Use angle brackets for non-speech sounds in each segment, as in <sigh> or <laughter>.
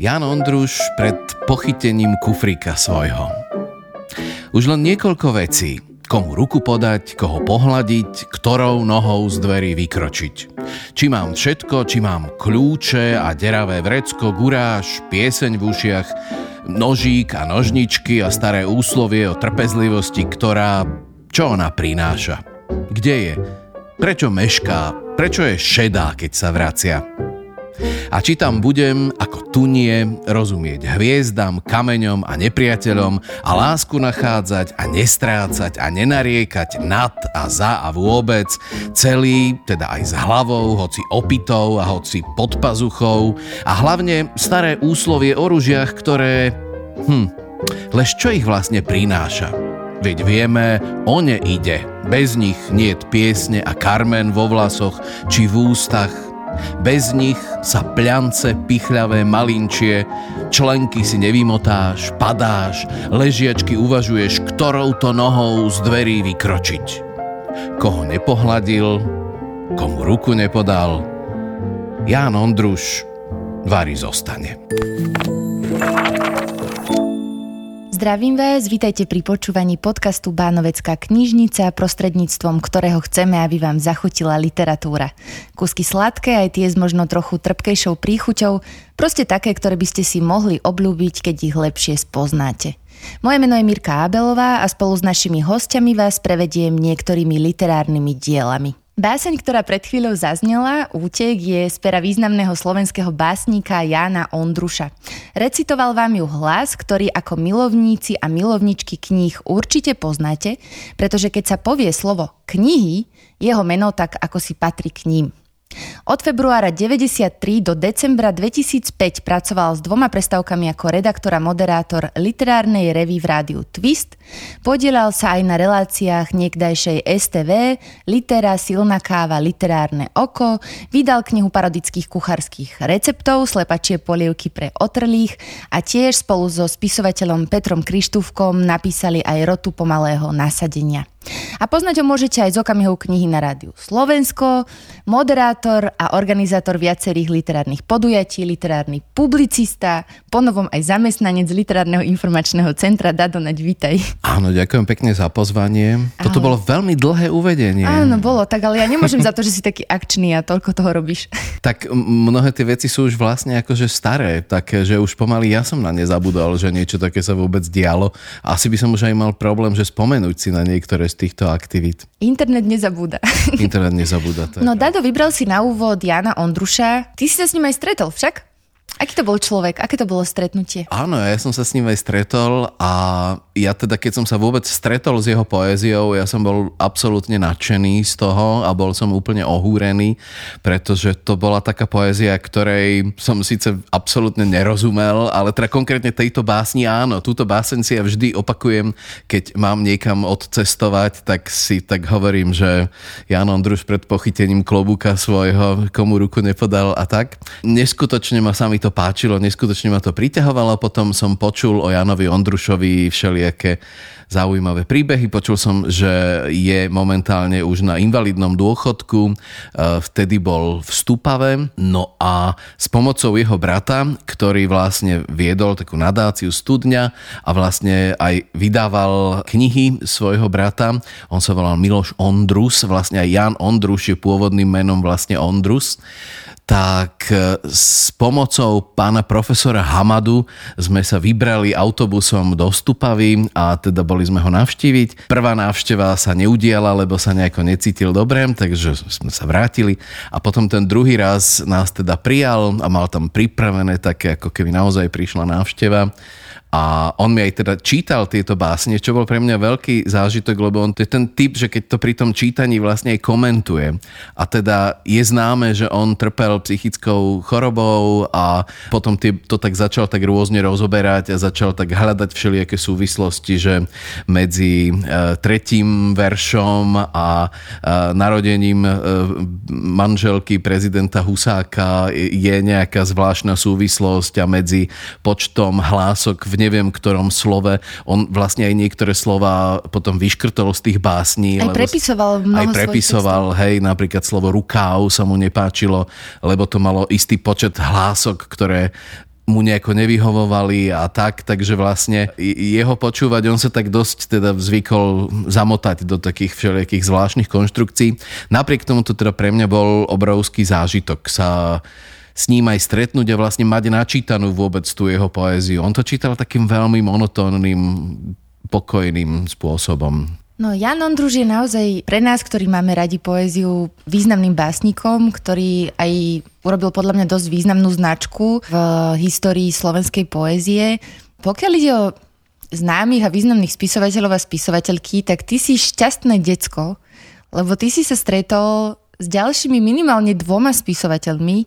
Jan Ondruš pred pochytením kufrika svojho. Už len niekoľko vecí. Komu ruku podať, koho pohľadiť, ktorou nohou z dverí vykročiť. Či mám všetko, či mám kľúče a deravé vrecko, guráž, pieseň v ušiach, nožík a nožničky a staré úslovie o trpezlivosti, ktorá... Čo ona prináša? Kde je? Prečo mešká? Prečo je šedá, keď sa vracia? A či tam budem, ako tu nie, rozumieť hviezdam, kameňom a nepriateľom a lásku nachádzať a nestrácať a nenariekať nad a za a vôbec, celý, teda aj s hlavou, hoci opitou a hoci pod pazuchou a hlavne staré úslovie o ružiach, ktoré... Hm, lež čo ich vlastne prináša? Veď vieme, o ne ide. Bez nich niet piesne a karmen vo vlasoch či v ústach, bez nich sa pľance, pichľavé, malinčie, členky si nevymotáš, padáš, ležiačky uvažuješ, ktorou to nohou z dverí vykročiť. Koho nepohľadil, komu ruku nepodal, Ján Ondruš Vary zostane. Zdravím vás, vítajte pri počúvaní podcastu Bánovecká knižnica, prostredníctvom ktorého chceme, aby vám zachutila literatúra. Kusky sladké, aj tie s možno trochu trpkejšou príchuťou, proste také, ktoré by ste si mohli obľúbiť, keď ich lepšie spoznáte. Moje meno je Mirka Abelová a spolu s našimi hostiami vás prevediem niektorými literárnymi dielami. Báseň, ktorá pred chvíľou zaznela, Útek, je z pera významného slovenského básnika Jána Ondruša. Recitoval vám ju hlas, ktorý ako milovníci a milovničky kníh určite poznáte, pretože keď sa povie slovo knihy, jeho meno tak ako si patrí k ním. Od februára 93 do decembra 2005 pracoval s dvoma prestávkami ako redaktor a moderátor literárnej revy v rádiu Twist. Podielal sa aj na reláciách niekdajšej STV, Litera, Silná káva, Literárne oko, vydal knihu parodických kuchárskych receptov, slepačie polievky pre otrlých a tiež spolu so spisovateľom Petrom Krištúvkom napísali aj rotu pomalého nasadenia. A poznať ho môžete aj z okamihov knihy na rádiu Slovensko, moderátor a organizátor viacerých literárnych podujatí, literárny publicista, ponovom aj zamestnanec Literárneho informačného centra. Dado, naď, vítaj. Áno, ďakujem pekne za pozvanie. Ahoj. Toto bolo veľmi dlhé uvedenie. Áno, bolo, tak ale ja nemôžem za to, že si taký akčný a toľko toho robíš. Tak mnohé tie veci sú už vlastne akože staré, také, že už pomaly ja som na ne zabudol, že niečo také sa vôbec dialo. Asi by som už aj mal problém, že spomenúť si na niektoré z týchto aktivít? Internet nezabúda. <laughs> Internet nezabúda. Tak. No Dado, vybral si na úvod Jana Ondruša. Ty si sa s ním aj stretol však? Aký to bol človek? Aké to bolo stretnutie? Áno, ja som sa s ním aj stretol a ja teda, keď som sa vôbec stretol s jeho poéziou, ja som bol absolútne nadšený z toho a bol som úplne ohúrený, pretože to bola taká poézia, ktorej som síce absolútne nerozumel, ale teda konkrétne tejto básni áno. Túto báseň si ja vždy opakujem, keď mám niekam odcestovať, tak si tak hovorím, že Jan Ondruš pred pochytením klobúka svojho komu ruku nepodal a tak. Neskutočne ma sa mi to páčilo, neskutočne ma to priťahovalo. Potom som počul o Janovi Ondrušovi všelijaké zaujímavé príbehy. Počul som, že je momentálne už na invalidnom dôchodku, e, vtedy bol v Stupave. No a s pomocou jeho brata, ktorý vlastne viedol takú nadáciu studňa a vlastne aj vydával knihy svojho brata, on sa volal Miloš Ondrus, vlastne aj Jan Ondruš je pôvodným menom vlastne Ondrus, tak e, s pomocou pána profesora Hamadu sme sa vybrali autobusom do Stupavy a teda boli sme ho navštíviť. Prvá návšteva sa neudiala, lebo sa nejako necítil dobre, takže sme sa vrátili a potom ten druhý raz nás teda prijal a mal tam pripravené také, ako keby naozaj prišla návšteva a on mi aj teda čítal tieto básne, čo bol pre mňa veľký zážitok, lebo on to je ten typ, že keď to pri tom čítaní vlastne aj komentuje. A teda je známe, že on trpel psychickou chorobou a potom to tak začal tak rôzne rozoberať a začal tak hľadať všelijaké súvislosti, že medzi e, tretím veršom a e, narodením e, manželky prezidenta Husáka je nejaká zvláštna súvislosť a medzi počtom hlások v neviem ktorom slove. On vlastne aj niektoré slova potom vyškrtol z tých básní. Aj lebo, prepisoval Aj prepisoval, hej, napríklad slovo rukáv sa mu nepáčilo, lebo to malo istý počet hlások, ktoré mu nejako nevyhovovali a tak, takže vlastne jeho počúvať, on sa tak dosť teda zvykol zamotať do takých všelijakých zvláštnych konštrukcií. Napriek tomu to teda pre mňa bol obrovský zážitok sa s ním aj stretnúť a vlastne mať načítanú vôbec tú jeho poéziu. On to čítal takým veľmi monotónnym, pokojným spôsobom. No Jan Ondruž je naozaj pre nás, ktorí máme radi poéziu, významným básnikom, ktorý aj urobil podľa mňa dosť významnú značku v histórii slovenskej poézie. Pokiaľ ide o známych a významných spisovateľov a spisovateľky, tak ty si šťastné decko, lebo ty si sa stretol s ďalšími minimálne dvoma spisovateľmi,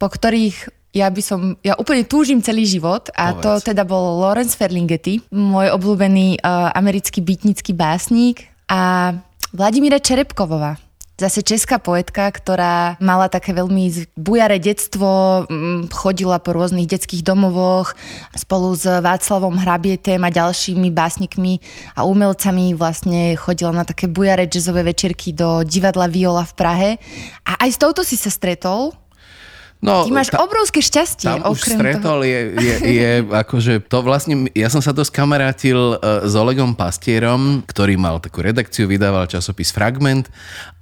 po ktorých ja by som, ja úplne túžim celý život a Povedz. to teda bol Lawrence Ferlinghetti, môj obľúbený uh, americký bytnický básnik a Vladimíra Čerepkovová. Zase česká poetka, ktorá mala také veľmi bujaré detstvo, chodila po rôznych detských domovoch spolu s Václavom Hrabietem a ďalšími básnikmi a umelcami vlastne chodila na také bujaré jazzové večerky do divadla Viola v Prahe. A aj s touto si sa stretol No, Ty máš ta, obrovské šťastie. Tam už stretol toho. je, je, je <laughs> akože to vlastne, ja som sa dosť kamarátil uh, s Olegom Pastierom, ktorý mal takú redakciu, vydával časopis Fragment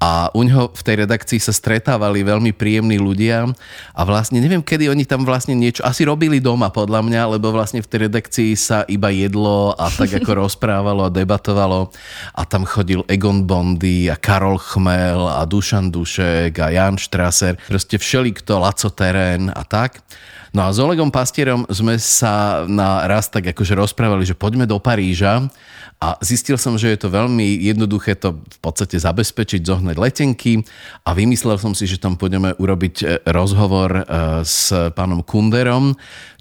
a u neho v tej redakcii sa stretávali veľmi príjemní ľudia a vlastne neviem, kedy oni tam vlastne niečo, asi robili doma podľa mňa, lebo vlastne v tej redakcii sa iba jedlo a tak ako <laughs> rozprávalo a debatovalo a tam chodil Egon Bondy a Karol Chmel a Dušan Dušek a Jan Strasser, proste všeli, kto Laco terén a tak. No a s Olegom Pastierom sme sa na raz tak akože rozprávali, že poďme do Paríža a zistil som, že je to veľmi jednoduché to v podstate zabezpečiť, zohnať letenky a vymyslel som si, že tam pôjdeme urobiť e, rozhovor e, s pánom Kunderom,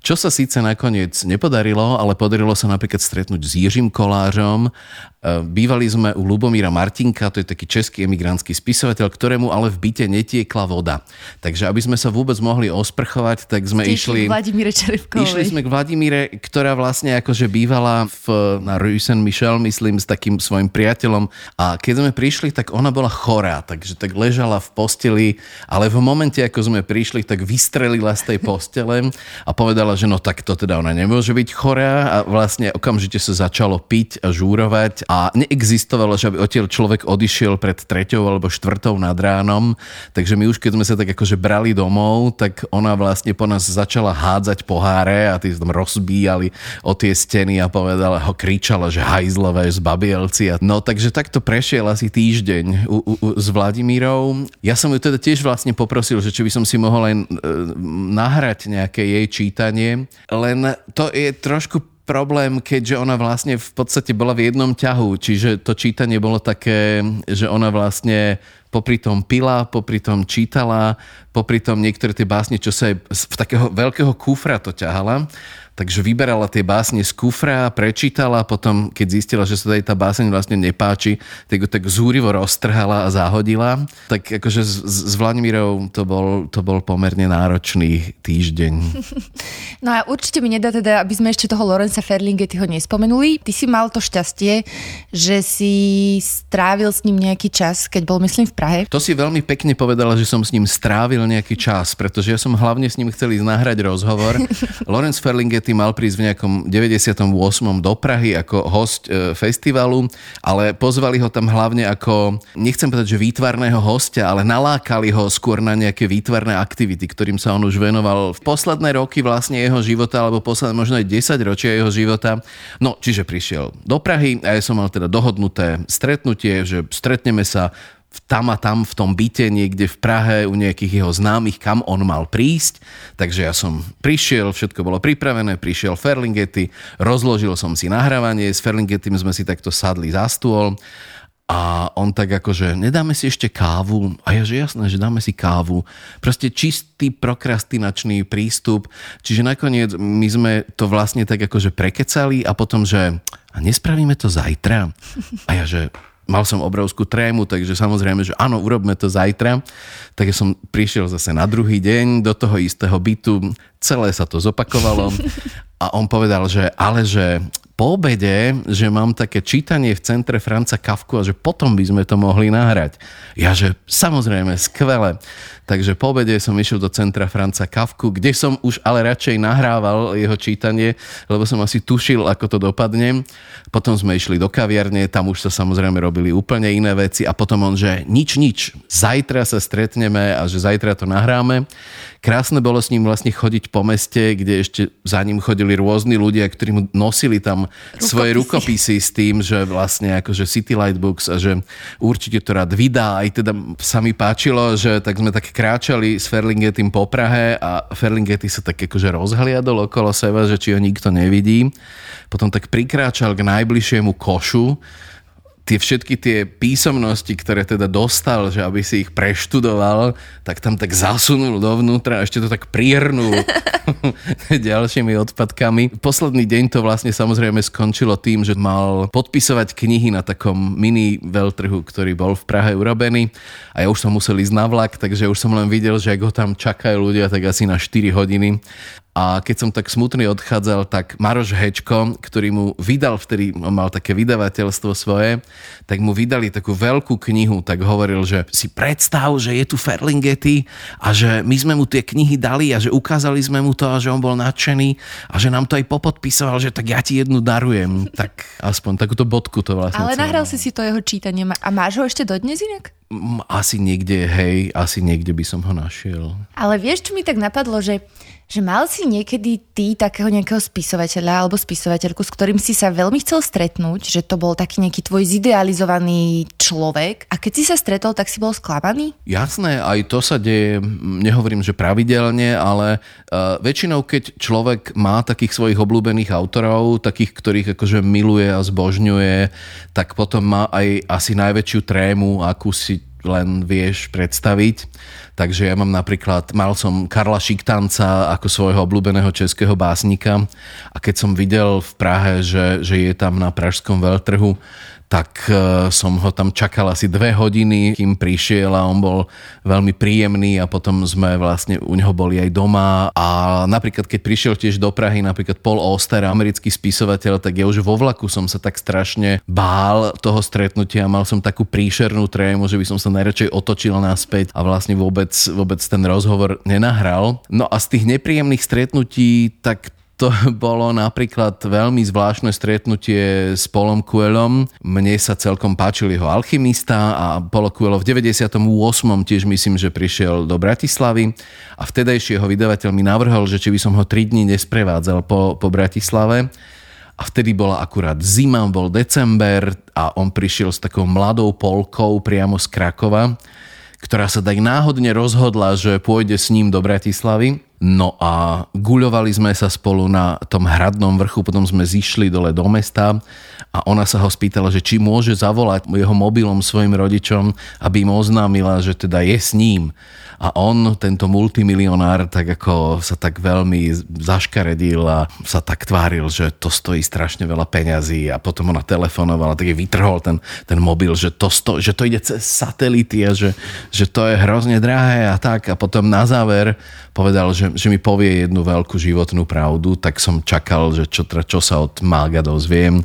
čo sa síce nakoniec nepodarilo, ale podarilo sa napríklad stretnúť s Jiřím Kolářom. E, bývali sme u Lubomíra Martinka, to je taký český emigrantský spisovateľ, ktorému ale v byte netiekla voda. Takže aby sme sa vôbec mohli osprchovať, tak sme išli... Vladimíre Išli sme k Vladimíre, ktorá vlastne akože bývala v, na Rue Saint-Michel, myslím, s takým svojim priateľom. A keď sme prišli, tak ona bola chorá, takže tak ležala v posteli, ale v momente, ako sme prišli, tak vystrelila z tej postele a povedala, povedala, že no tak to teda ona nemôže byť chorá. A vlastne okamžite sa začalo piť a žúrovať. A neexistovalo, že aby odtiaľ človek odišiel pred treťou alebo štvrtou nad ránom, takže my už keď sme sa tak akože brali domov, tak ona vlastne po nás začala hádzať poháre a tí tam rozbíjali o tie steny a povedala, ho kričala, že hajzlové z babielci. A no takže takto prešiel asi týždeň u, u, u, s Vladimírou. Ja som ju teda tiež vlastne poprosil, že či by som si mohol aj e, nahrať nejaké jej čítanie, len to je trošku problém, keďže ona vlastne v podstate bola v jednom ťahu, čiže to čítanie bolo také, že ona vlastne popri tom pila, popri tom čítala, popri tom niektoré tie básne, čo sa aj v takého veľkého kufra to ťahala Takže vyberala tie básne z kufra, prečítala, potom keď zistila, že sa jej tá báseň vlastne nepáči, tak ju tak zúrivo roztrhala a zahodila. Tak akože s, s Vladimírou to bol, to bol pomerne náročný týždeň. <laughs> No a určite mi nedá teda, aby sme ešte toho Lorenza Ferlingetyho nespomenuli. Ty si mal to šťastie, že si strávil s ním nejaký čas, keď bol myslím v Prahe. To si veľmi pekne povedala, že som s ním strávil nejaký čas, pretože ja som hlavne s ním chcel ísť nahrať rozhovor. <laughs> Lorenz Ferlinget Ligeti mal prísť v nejakom 98. do Prahy ako host e, festivalu, ale pozvali ho tam hlavne ako, nechcem povedať, že výtvarného hostia, ale nalákali ho skôr na nejaké výtvarné aktivity, ktorým sa on už venoval v posledné roky vlastne jeho života, alebo posledné možno aj 10 ročia jeho života. No, čiže prišiel do Prahy a ja som mal teda dohodnuté stretnutie, že stretneme sa tam a tam v tom byte niekde v Prahe u nejakých jeho známych, kam on mal prísť. Takže ja som prišiel, všetko bolo pripravené, prišiel Ferlingety, rozložil som si nahrávanie, s Ferlingetym sme si takto sadli za stôl a on tak akože, nedáme si ešte kávu? A ja, že jasné, že dáme si kávu. Proste čistý prokrastinačný prístup. Čiže nakoniec my sme to vlastne tak akože prekecali a potom, že a nespravíme to zajtra? A ja, že mal som obrovskú trému, takže samozrejme, že áno, urobme to zajtra. Tak som prišiel zase na druhý deň do toho istého bytu, celé sa to zopakovalo a on povedal, že ale že po obede, že mám také čítanie v centre Franca Kafku a že potom by sme to mohli nahrať. Ja, že samozrejme, skvelé. Takže po obede som išiel do centra Franca Kafku, kde som už ale radšej nahrával jeho čítanie, lebo som asi tušil, ako to dopadne. Potom sme išli do kaviarne, tam už sa samozrejme robili úplne iné veci a potom on, že nič, nič, zajtra sa stretneme a že zajtra to nahráme. Krásne bolo s ním vlastne chodiť po meste, kde ešte za ním chodili rôzni ľudia, ktorí mu nosili tam rukopisy. svoje rukopisy s tým, že vlastne akože City Light Books a že určite to rád vydá. Aj teda sa mi páčilo, že tak sme tak kráčali s Ferlingetým po Prahe a Ferlingety sa tak akože rozhliadol okolo seba, že či ho nikto nevidí. Potom tak prikráčal k najbližšiemu košu, tie všetky tie písomnosti, ktoré teda dostal, že aby si ich preštudoval, tak tam tak zasunul dovnútra a ešte to tak priernul <laughs> ďalšími odpadkami. Posledný deň to vlastne samozrejme skončilo tým, že mal podpisovať knihy na takom mini veľtrhu, ktorý bol v Prahe urobený a ja už som musel ísť na vlak, takže už som len videl, že ak ho tam čakajú ľudia, tak asi na 4 hodiny a keď som tak smutný odchádzal, tak Maroš Hečko, ktorý mu vydal vtedy, on mal také vydavateľstvo svoje, tak mu vydali takú veľkú knihu, tak hovoril, že si predstav, že je tu Ferlingety a že my sme mu tie knihy dali a že ukázali sme mu to a že on bol nadšený a že nám to aj popodpisoval, že tak ja ti jednu darujem. Tak aspoň takúto bodku to vlastne. Ale nahral si si to jeho čítanie a máš ho ešte dodnes inak? Asi niekde, hej, asi niekde by som ho našiel. Ale vieš, čo mi tak napadlo, že že mal si niekedy ty takého nejakého spisovateľa alebo spisovateľku, s ktorým si sa veľmi chcel stretnúť, že to bol taký nejaký tvoj zidealizovaný človek a keď si sa stretol, tak si bol sklamaný? Jasné, aj to sa deje, nehovorím, že pravidelne, ale uh, väčšinou, keď človek má takých svojich obľúbených autorov, takých, ktorých akože miluje a zbožňuje, tak potom má aj asi najväčšiu trému, akú si len vieš predstaviť. Takže ja mám napríklad, mal som Karla Šiktanca ako svojho obľúbeného českého básnika a keď som videl v Prahe, že, že je tam na pražskom veľtrhu, tak e, som ho tam čakal asi dve hodiny, kým prišiel a on bol veľmi príjemný a potom sme vlastne u neho boli aj doma a napríklad keď prišiel tiež do Prahy napríklad Paul Auster, americký spisovateľ, tak ja už vo vlaku som sa tak strašne bál toho stretnutia, mal som takú príšernú trému, že by som sa najradšej otočil naspäť a vlastne vôbec, vôbec ten rozhovor nenahral. No a z tých nepríjemných stretnutí tak to <laughs> bolo napríklad veľmi zvláštne stretnutie s Polom Kuelom. Mne sa celkom páčil jeho alchymista a Polo Coelho v 98. tiež myslím, že prišiel do Bratislavy a vtedajší jeho vydavateľ mi navrhol, že či by som ho 3 dní nesprevádzal po, po Bratislave. A vtedy bola akurát zima, bol december a on prišiel s takou mladou Polkou priamo z Krakova, ktorá sa tak náhodne rozhodla, že pôjde s ním do Bratislavy No a guľovali sme sa spolu na tom hradnom vrchu, potom sme zišli dole do mesta a ona sa ho spýtala, že či môže zavolať jeho mobilom svojim rodičom, aby im oznámila, že teda je s ním. A on, tento multimilionár, tak ako sa tak veľmi zaškaredil a sa tak tváril, že to stojí strašne veľa peňazí a potom ona telefonovala, tak je vytrhol ten, ten mobil, že to, sto, že to ide cez satelity a že, že to je hrozne drahé a tak. A potom na záver povedal, že, že mi povie jednu veľkú životnú pravdu, tak som čakal, že čo, čo sa od Mága dozviem,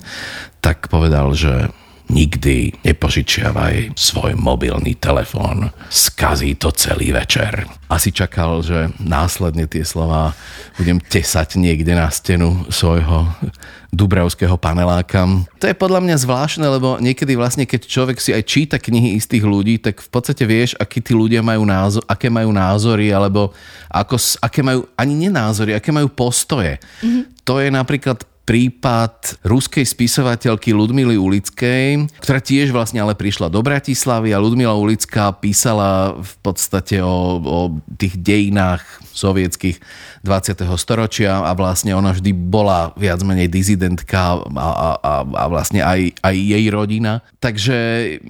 tak povedal, že nikdy nepožičiavaj svoj mobilný telefón, skazí to celý večer. Asi čakal, že následne tie slova budem tesať niekde na stenu svojho dubravského paneláka. To je podľa mňa zvláštne, lebo niekedy vlastne, keď človek si aj číta knihy istých ľudí, tak v podstate vieš, akí tí ľudia majú názor, aké majú názory, alebo ako, aké majú, ani nenázory, aké majú postoje. Mm-hmm. To je napríklad prípad ruskej spisovateľky Ludmily Ulickej, ktorá tiež vlastne ale prišla do Bratislavy a Ludmila Ulická písala v podstate o, o tých dejinách sovietských 20. storočia a vlastne ona vždy bola viac menej dizidentka a, a, a, a vlastne aj, aj jej rodina. Takže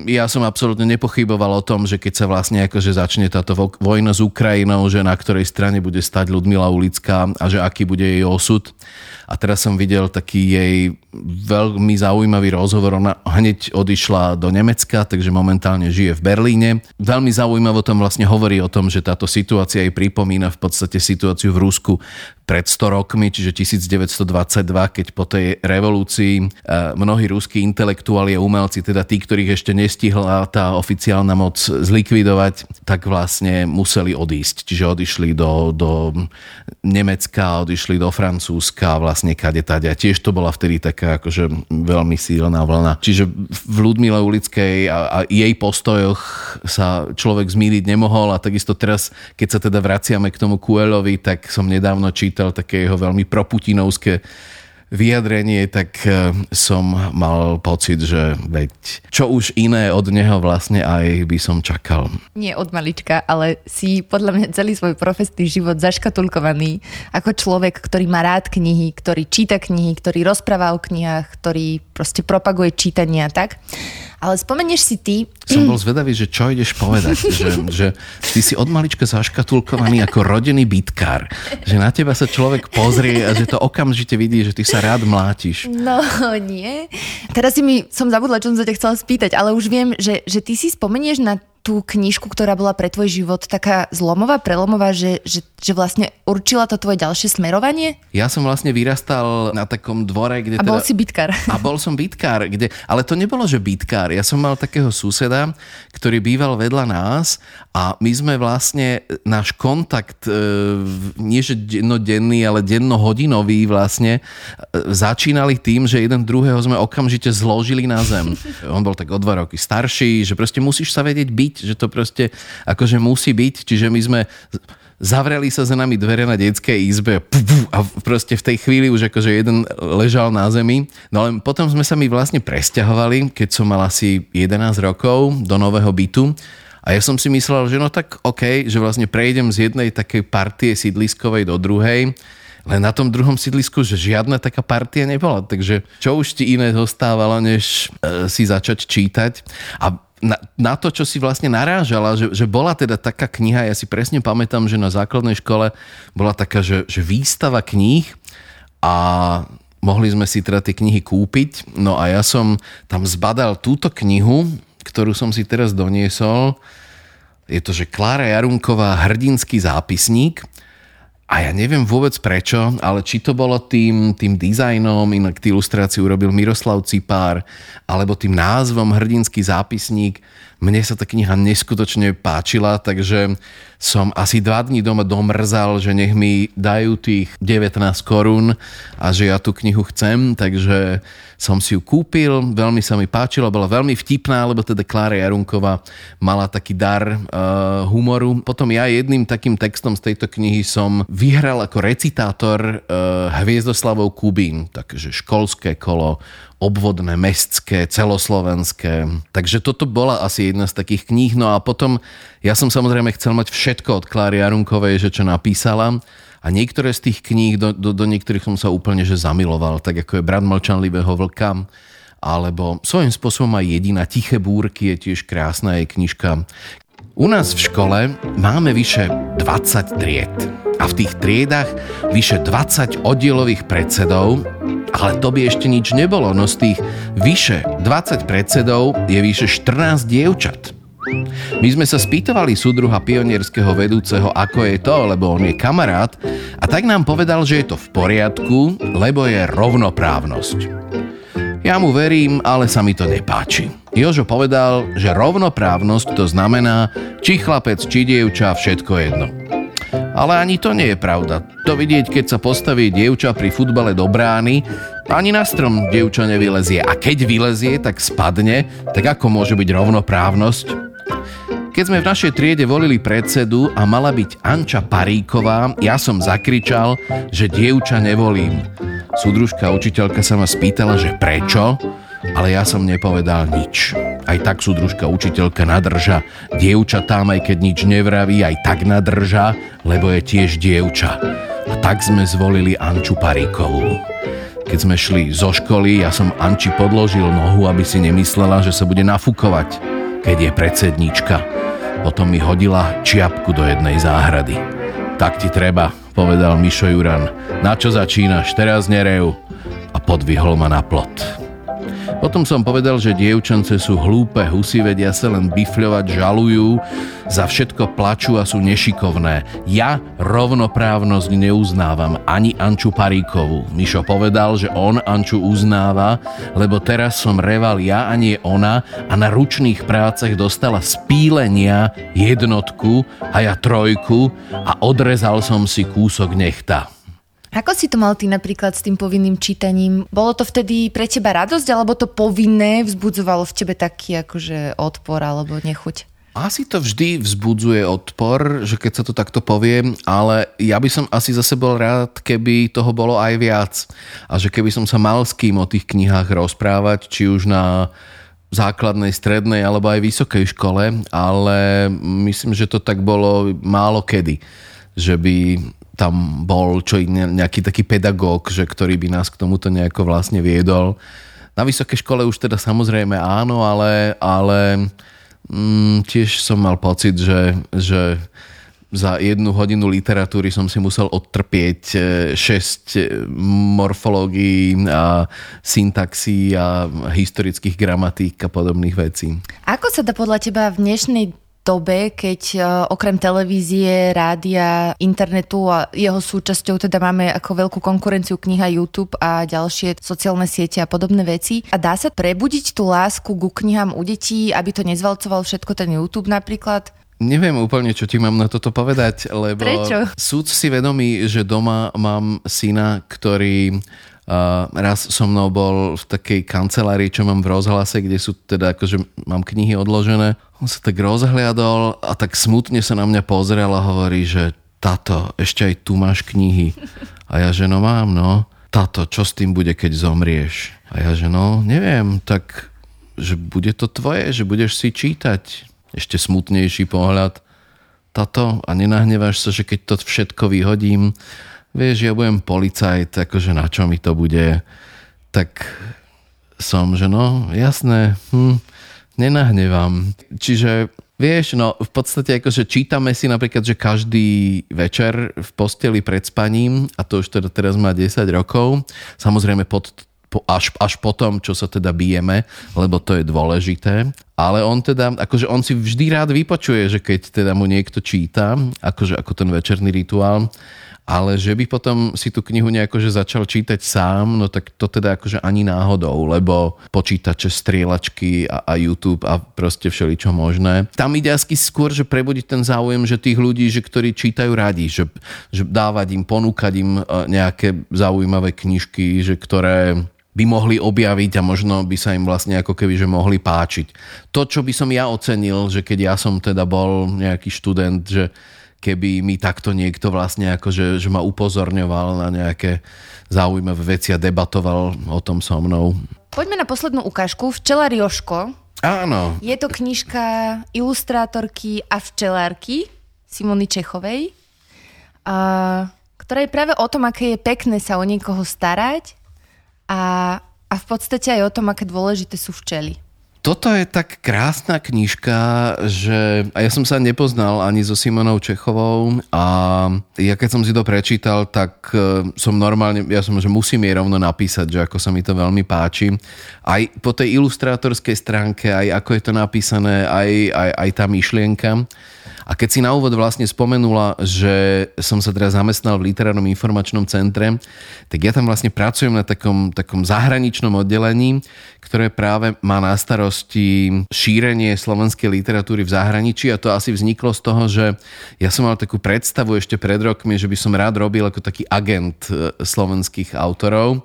ja som absolútne nepochyboval o tom, že keď sa vlastne akože začne táto vojna s Ukrajinou, že na ktorej strane bude stať Ludmila Ulická a že aký bude jej osud. A teraz som videl taký jej veľmi zaujímavý rozhovor. Ona hneď odišla do Nemecka, takže momentálne žije v Berlíne. Veľmi zaujímavo tam vlastne hovorí o tom, že táto situácia jej pripomína v podstate situáciu v Rusku pred 100 rokmi, čiže 1922, keď po tej revolúcii e, mnohí ruskí intelektuáli a umelci, teda tí, ktorých ešte nestihla tá oficiálna moc zlikvidovať, tak vlastne museli odísť. Čiže odišli do, do Nemecka, odišli do Francúzska, vlastne kade tade. A tiež to bola vtedy taká akože veľmi sílna vlna. Čiže v Ludmile Ulickej a, a jej postojoch sa človek zmýliť nemohol a takisto teraz, keď sa teda vraciame k tomu Kuelovi, tak som nedávno čítal také jeho veľmi proputinovské vyjadrenie, tak e, som mal pocit, že veď čo už iné od neho vlastne aj by som čakal. Nie od malička, ale si podľa mňa celý svoj profesný život zaškatulkovaný ako človek, ktorý má rád knihy, ktorý číta knihy, ktorý rozpráva o knihách, ktorý proste propaguje čítanie a tak. Ale spomenieš si ty... Som bol zvedavý, že čo ideš povedať. <laughs> že, že ty si od malička zaškatulkovaný ako rodený bitkár. Že na teba sa človek pozrie a že to okamžite vidí, že ty sa rád mlátiš. No, nie. Teraz si mi, som zabudla, čo som sa ťa chcela spýtať, ale už viem, že, že ty si spomenieš na tú knižku, ktorá bola pre tvoj život taká zlomová, prelomová, že, že, že vlastne určila to tvoje ďalšie smerovanie? Ja som vlastne vyrastal na takom dvore, kde... A bol teda, si bitkár. A bol som bitkár, kde... Ale to nebolo, že bitkár. Ja som mal takého suseda, ktorý býval vedľa nás a my sme vlastne náš kontakt, e, nie že dennodenný, ale dennohodinový vlastne, e, začínali tým, že jeden druhého sme okamžite zložili na zem. <laughs> On bol tak o dva roky starší, že proste musíš sa vedieť byť byť, že to proste akože musí byť, čiže my sme zavreli sa za nami dvere na detskej izbe a proste v tej chvíli už akože jeden ležal na zemi. No ale potom sme sa mi vlastne presťahovali, keď som mal asi 11 rokov do nového bytu a ja som si myslel, že no tak OK, že vlastne prejdem z jednej takej partie sídliskovej do druhej, len na tom druhom sídlisku, že žiadna taká partia nebola. Takže čo už ti iné zostávalo, než e, si začať čítať. A na, na to, čo si vlastne narážala, že, že bola teda taká kniha, ja si presne pamätám, že na základnej škole bola taká, že, že výstava kníh a mohli sme si teda tie knihy kúpiť. No a ja som tam zbadal túto knihu, ktorú som si teraz doniesol. Je to, že Klára Jarunková hrdinský zápisník a ja neviem vôbec prečo, ale či to bolo tým, tým dizajnom, inak tí ilustráciu urobil Miroslav Cipár, alebo tým názvom Hrdinský zápisník, mne sa tá kniha neskutočne páčila, takže som asi dva dní doma domrzal, že nech mi dajú tých 19 korún a že ja tú knihu chcem, takže som si ju kúpil, veľmi sa mi páčila, bola veľmi vtipná, lebo teda Klára Jarunková mala taký dar uh, humoru. Potom ja jedným takým textom z tejto knihy som vyhral ako recitátor uh, Hviezdoslavou Kubín, takže školské kolo, obvodné, mestské, celoslovenské. Takže toto bola asi jedna z takých kníh. No a potom ja som samozrejme chcel mať všetko od Kláry Jarunkovej, že čo napísala. A niektoré z tých kníh, do, do, do niektorých som sa úplne že zamiloval, tak ako je Brat mlčanlivého vlka, alebo svojím spôsobom aj jediná Tiché búrky je tiež krásna jej knižka. U nás v škole máme vyše 20 tried a v tých triedách vyše 20 oddielových predsedov, ale to by ešte nič nebolo, no z tých vyše 20 predsedov je vyše 14 dievčat. My sme sa spýtovali súdruha pionierského vedúceho, ako je to, lebo on je kamarát, a tak nám povedal, že je to v poriadku, lebo je rovnoprávnosť. Ja mu verím, ale sa mi to nepáči. Jožo povedal, že rovnoprávnosť to znamená, či chlapec, či dievča, všetko jedno. Ale ani to nie je pravda. To vidieť, keď sa postaví dievča pri futbale do brány, ani na strom dievča nevylezie. A keď vylezie, tak spadne, tak ako môže byť rovnoprávnosť? Keď sme v našej triede volili predsedu a mala byť Anča Paríková, ja som zakričal, že dievča nevolím. Súdružka učiteľka sa ma spýtala, že prečo, ale ja som nepovedal nič. Aj tak súdružka učiteľka nadrža, dievča tam aj keď nič nevraví, aj tak nadrža, lebo je tiež dievča. A tak sme zvolili Anču Paríkovú. Keď sme šli zo školy, ja som Anči podložil nohu, aby si nemyslela, že sa bude nafúkovať, keď je predsednička. Potom mi hodila čiapku do jednej záhrady. Tak ti treba, povedal Mišo Juran. Na čo začínaš? Teraz nereju. a podvihol ma na plot. Potom som povedal, že dievčance sú hlúpe husy, vedia sa len bifľovať, žalujú, za všetko plačú a sú nešikovné. Ja rovnoprávnosť neuznávam, ani Anču Paríkovú. Mišo povedal, že on Anču uznáva, lebo teraz som reval ja a nie ona a na ručných prácach dostala spílenia jednotku a ja trojku a odrezal som si kúsok nechta. Ako si to mal ty napríklad s tým povinným čítaním? Bolo to vtedy pre teba radosť, alebo to povinné vzbudzovalo v tebe taký akože odpor alebo nechuť? Asi to vždy vzbudzuje odpor, že keď sa to takto poviem, ale ja by som asi zase bol rád, keby toho bolo aj viac. A že keby som sa mal s kým o tých knihách rozprávať, či už na základnej, strednej alebo aj vysokej škole, ale myslím, že to tak bolo málo kedy, že by tam bol čo nejaký taký pedagóg, že ktorý by nás k tomuto nejako vlastne viedol. Na vysokej škole už teda samozrejme áno, ale, ale mm, tiež som mal pocit, že, že za jednu hodinu literatúry som si musel odtrpieť 6 e, morfológií a syntaxí a historických gramatík a podobných vecí. Ako sa dá podľa teba v dnešnej dobe, keď e, okrem televízie, rádia, internetu a jeho súčasťou teda máme ako veľkú konkurenciu kniha YouTube a ďalšie sociálne siete a podobné veci. A dá sa prebudiť tú lásku ku knihám u detí, aby to nezvalcoval všetko ten YouTube napríklad? Neviem úplne, čo ti mám na toto povedať, lebo Prečo? súd si vedomý, že doma mám syna, ktorý Uh, raz so mnou bol v takej kancelárii, čo mám v rozhlase, kde sú teda akože mám knihy odložené. On sa tak rozhliadol a tak smutne sa na mňa pozrel a hovorí, že tato, ešte aj tu máš knihy. A ja, že no mám, no. Tato, čo s tým bude, keď zomrieš? A ja, že no, neviem, tak, že bude to tvoje, že budeš si čítať. Ešte smutnejší pohľad. Tato, a nenahneváš sa, že keď to všetko vyhodím, vieš, ja budem policajt, akože na čo mi to bude, tak som, že no, jasné, hm, nenahnevám. Čiže Vieš, no v podstate akože čítame si napríklad, že každý večer v posteli pred spaním, a to už teda teraz má 10 rokov, samozrejme pod, po, až, až potom, čo sa teda bijeme, lebo to je dôležité. Ale on teda, akože on si vždy rád vypočuje, že keď teda mu niekto číta, akože ako ten večerný rituál, ale že by potom si tú knihu nejako že začal čítať sám, no tak to teda akože ani náhodou, lebo počítače, strieľačky a, a YouTube a proste všeličo možné. Tam ide asi skôr, že prebudiť ten záujem, že tých ľudí, že ktorí čítajú radi, že, že dávať im, ponúkať im e, nejaké zaujímavé knižky, že ktoré by mohli objaviť a možno by sa im vlastne ako keby že mohli páčiť. To, čo by som ja ocenil, že keď ja som teda bol nejaký študent, že keby mi takto niekto vlastne akože, že ma upozorňoval na nejaké zaujímavé veci a debatoval o tom so mnou. Poďme na poslednú ukážku. Včelár Joško. Áno. Je to knižka ilustrátorky a včelárky Simony Čechovej, a, ktorá je práve o tom, aké je pekné sa o niekoho starať a, a v podstate aj o tom, aké dôležité sú včely. Toto je tak krásna knižka, že a ja som sa nepoznal ani so Simonou Čechovou a ja keď som si to prečítal, tak e, som normálne, ja som, že musím jej rovno napísať, že ako sa mi to veľmi páči. Aj po tej ilustrátorskej stránke, aj ako je to napísané, aj, aj, aj tá myšlienka. A keď si na úvod vlastne spomenula, že som sa teraz zamestnal v literárnom informačnom centre, tak ja tam vlastne pracujem na takom, takom zahraničnom oddelení, ktoré práve má na starosti šírenie slovenskej literatúry v zahraničí. A to asi vzniklo z toho, že ja som mal takú predstavu ešte pred rokmi, že by som rád robil ako taký agent e, slovenských autorov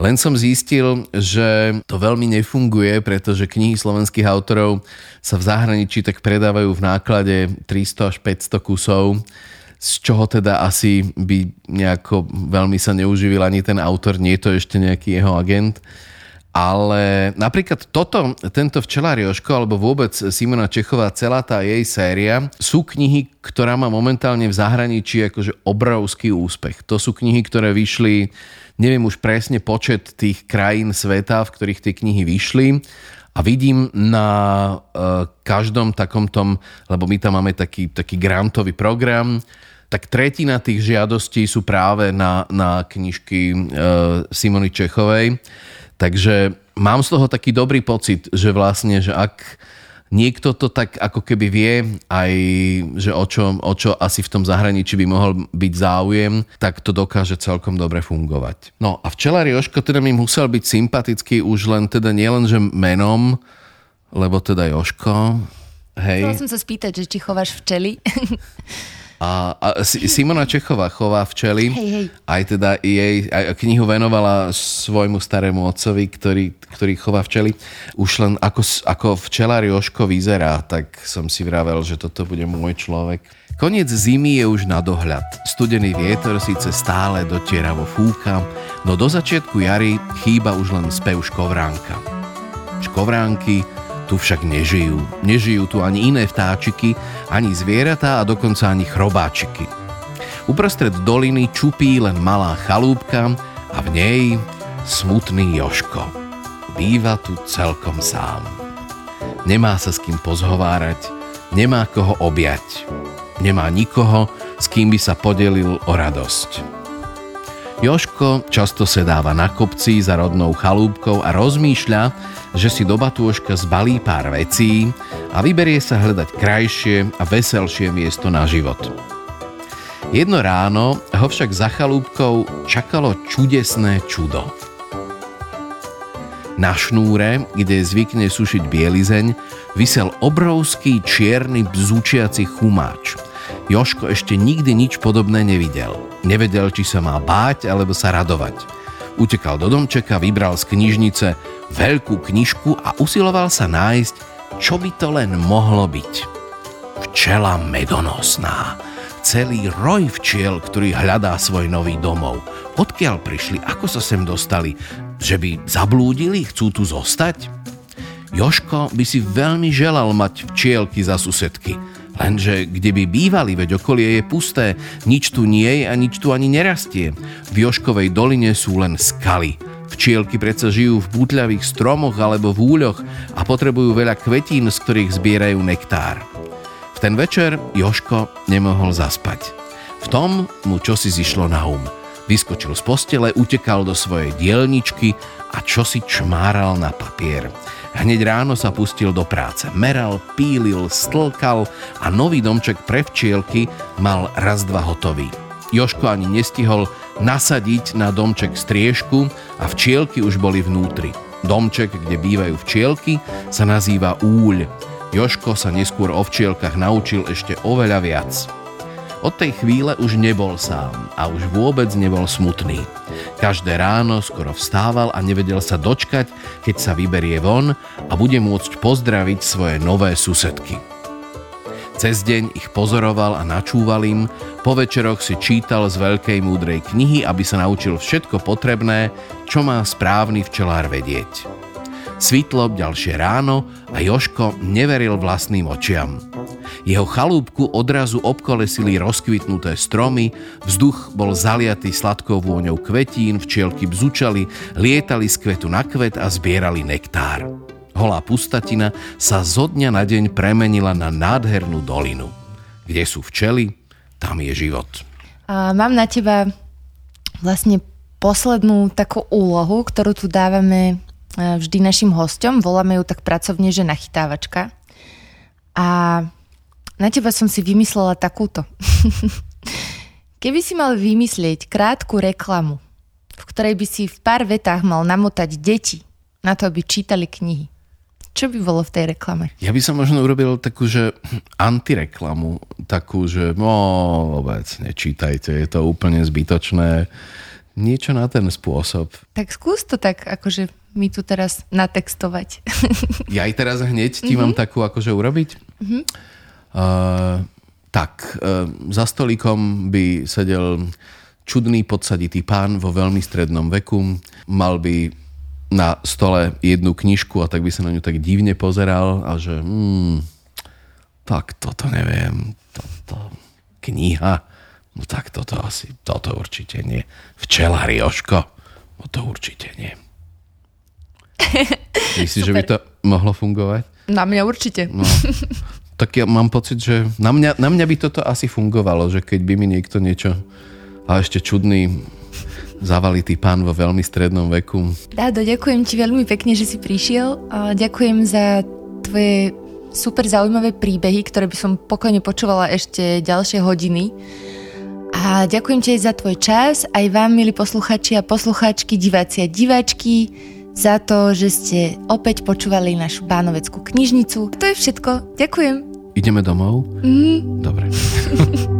len som zistil, že to veľmi nefunguje, pretože knihy slovenských autorov sa v zahraničí tak predávajú v náklade 300 až 500 kusov z čoho teda asi by nejako veľmi sa neuživil ani ten autor, nie je to ešte nejaký jeho agent. Ale napríklad toto, tento včelár Joško, alebo vôbec Simona Čechová, celá tá jej séria, sú knihy, ktorá má momentálne v zahraničí akože obrovský úspech. To sú knihy, ktoré vyšli neviem už presne počet tých krajín sveta, v ktorých tie knihy vyšli. A vidím na uh, každom takom tom, lebo my tam máme taký, taký grantový program, tak tretina tých žiadostí sú práve na, na knižky e, Simony Čechovej. Takže mám z toho taký dobrý pocit, že vlastne, že ak niekto to tak ako keby vie aj, že o čo, o čo asi v tom zahraničí by mohol byť záujem, tak to dokáže celkom dobre fungovať. No a včelár Joško teda mi musel byť sympatický už len teda nielen, že menom, lebo teda Joško, hej. Chcela som sa spýtať, že či chováš včely. <laughs> A, a Simona Čechová chová včely. Hej, hej. Aj teda jej aj knihu venovala svojmu starému otcovi, ktorý, ktorý chová včely. Už len ako, ako včelár Joško vyzerá, tak som si vravel, že toto bude môj človek. Koniec zimy je už na dohľad. Studený vietor síce stále dotieravo fúka, no do začiatku jary chýba už len spev škovránka. Škovránky tu však nežijú. Nežijú tu ani iné vtáčiky, ani zvieratá a dokonca ani chrobáčiky. Uprostred doliny čupí len malá chalúbka a v nej smutný Joško. Býva tu celkom sám. Nemá sa s kým pozhovárať, nemá koho objať. Nemá nikoho, s kým by sa podelil o radosť. Joško často sedáva na kopci za rodnou chalúbkou a rozmýšľa, že si do batôžka zbalí pár vecí a vyberie sa hľadať krajšie a veselšie miesto na život. Jedno ráno ho však za chalúbkou čakalo čudesné čudo. Na šnúre, kde zvykne sušiť bielizeň, vysel obrovský čierny bzučiaci chumáč – Joško ešte nikdy nič podobné nevidel. Nevedel, či sa má báť alebo sa radovať. Utekal do domčeka, vybral z knižnice veľkú knižku a usiloval sa nájsť, čo by to len mohlo byť. Včela medonosná. Celý roj včiel, ktorý hľadá svoj nový domov. Odkiaľ prišli, ako sa sem dostali? Že by zablúdili, chcú tu zostať? Joško by si veľmi želal mať včielky za susedky – Lenže kde by bývali, veď okolie je pusté, nič tu nie je a nič tu ani nerastie. V Joškovej doline sú len skaly. Včielky predsa žijú v bútľavých stromoch alebo v úľoch a potrebujú veľa kvetín, z ktorých zbierajú nektár. V ten večer Joško nemohol zaspať. V tom mu čosi zišlo na um. Vyskočil z postele, utekal do svojej dielničky a čosi čmáral na papier. Hneď ráno sa pustil do práce. Meral, pílil, stlkal a nový domček pre včielky mal raz dva hotový. Joško ani nestihol nasadiť na domček striežku a včielky už boli vnútri. Domček, kde bývajú včielky, sa nazýva úľ. Joško sa neskôr o včielkach naučil ešte oveľa viac. Od tej chvíle už nebol sám a už vôbec nebol smutný. Každé ráno skoro vstával a nevedel sa dočkať, keď sa vyberie von a bude môcť pozdraviť svoje nové susedky. Cez deň ich pozoroval a načúval im, po večeroch si čítal z veľkej múdrej knihy, aby sa naučil všetko potrebné, čo má správny včelár vedieť. Svitlo ďalšie ráno a Joško neveril vlastným očiam. Jeho chalúbku odrazu obkolesili rozkvitnuté stromy, vzduch bol zaliatý sladkou vôňou kvetín, včielky bzučali, lietali z kvetu na kvet a zbierali nektár. Holá pustatina sa zo dňa na deň premenila na nádhernú dolinu. Kde sú včely, tam je život. A mám na teba vlastne poslednú takú úlohu, ktorú tu dávame vždy našim hostom. Voláme ju tak pracovne, že nachytávačka. A na teba som si vymyslela takúto. <laughs> Keby si mal vymyslieť krátku reklamu, v ktorej by si v pár vetách mal namotať deti na to, aby čítali knihy, čo by bolo v tej reklame? Ja by som možno urobil takú, že antireklamu, takú, že no vôbec nečítajte, je to úplne zbytočné. Niečo na ten spôsob. Tak skús to tak, akože mi tu teraz natextovať. <laughs> ja aj teraz hneď ti mm-hmm. mám takú akože urobiť? Mm-hmm. Uh, tak, uh, za stolikom by sedel čudný podsaditý pán vo veľmi strednom veku. Mal by na stole jednu knižku a tak by sa na ňu tak divne pozeral a že hmm, tak toto neviem, toto kniha, no tak toto asi, toto určite nie. Včelár Joško, no to určite nie. <laughs> Myslíš, že by to mohlo fungovať? Na mňa určite. No, tak ja mám pocit, že na mňa, na mňa by toto asi fungovalo, že keď by mi niekto niečo, a ešte čudný, zavalitý pán vo veľmi strednom veku. Dádo, ďakujem ti veľmi pekne, že si prišiel. A ďakujem za tvoje super zaujímavé príbehy, ktoré by som pokojne počúvala ešte ďalšie hodiny. A ďakujem ti aj za tvoj čas, aj vám, milí posluchači a posluchačky, diváci a diváčky, za to, že ste opäť počúvali našu Bánoveckú knižnicu. To je všetko. Ďakujem. Ideme domov? Mm. Dobre. <laughs>